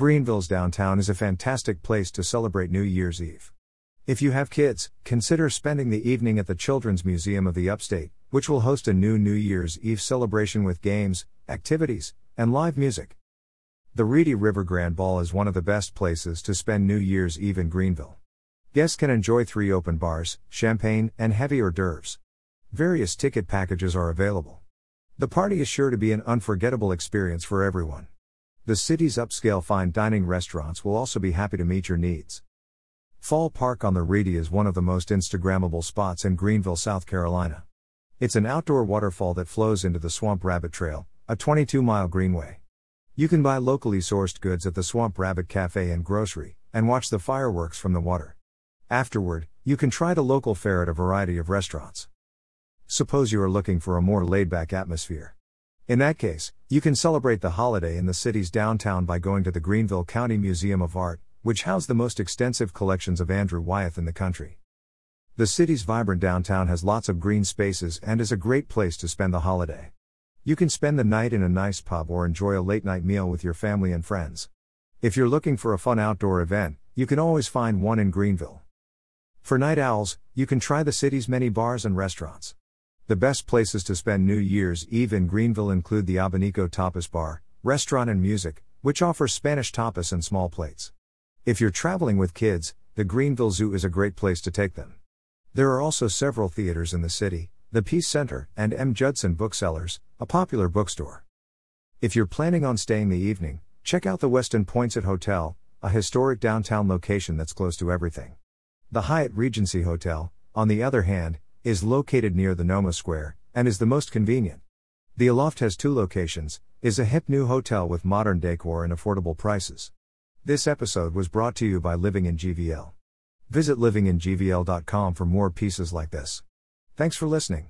Greenville's downtown is a fantastic place to celebrate New Year's Eve. If you have kids, consider spending the evening at the Children's Museum of the Upstate, which will host a new New Year's Eve celebration with games, activities, and live music. The Reedy River Grand Ball is one of the best places to spend New Year's Eve in Greenville. Guests can enjoy three open bars, champagne, and heavy hors d'oeuvres. Various ticket packages are available. The party is sure to be an unforgettable experience for everyone. The city's upscale fine dining restaurants will also be happy to meet your needs. Falls Park on the Reedy is one of the most Instagrammable spots in Greenville, South Carolina. It's an outdoor waterfall that flows into the Swamp Rabbit Trail, a 22 mile greenway. You can buy locally sourced goods at the Swamp Rabbit Cafe and Grocery, and watch the fireworks from the water. Afterward, you can try the local fare at a variety of restaurants. Suppose you are looking for a more laid back atmosphere. In that case, you can celebrate the holiday in the city's downtown by going to the Greenville County Museum of Art, which housed the most extensive collections of Andrew Wyeth in the country. The city's vibrant downtown has lots of green spaces and is a great place to spend the holiday. You can spend the night in a nice pub or enjoy a late night meal with your family and friends. If you're looking for a fun outdoor event, you can always find one in Greenville. For night owls, you can try the city's many bars and restaurants. The best places to spend New Year's Eve in Greenville include the Abanico Tapas Bar, Restaurant and Music, which offers Spanish tapas and small plates. If you're traveling with kids, the Greenville Zoo is a great place to take them. There are also several theaters in the city, the Peace Center, and M. Judson Booksellers, a popular bookstore. If you're planning on staying the evening, check out the Westin Poinsett Hotel, a historic downtown location that's close to everything. The Hyatt Regency Hotel, on the other hand, is located near the Noma Square, and is the most convenient. The Aloft has two locations, is a hip new hotel with modern decor and affordable prices. This episode was brought to you by Living in GVL. Visit livingingvl.com for more pieces like this. Thanks for listening.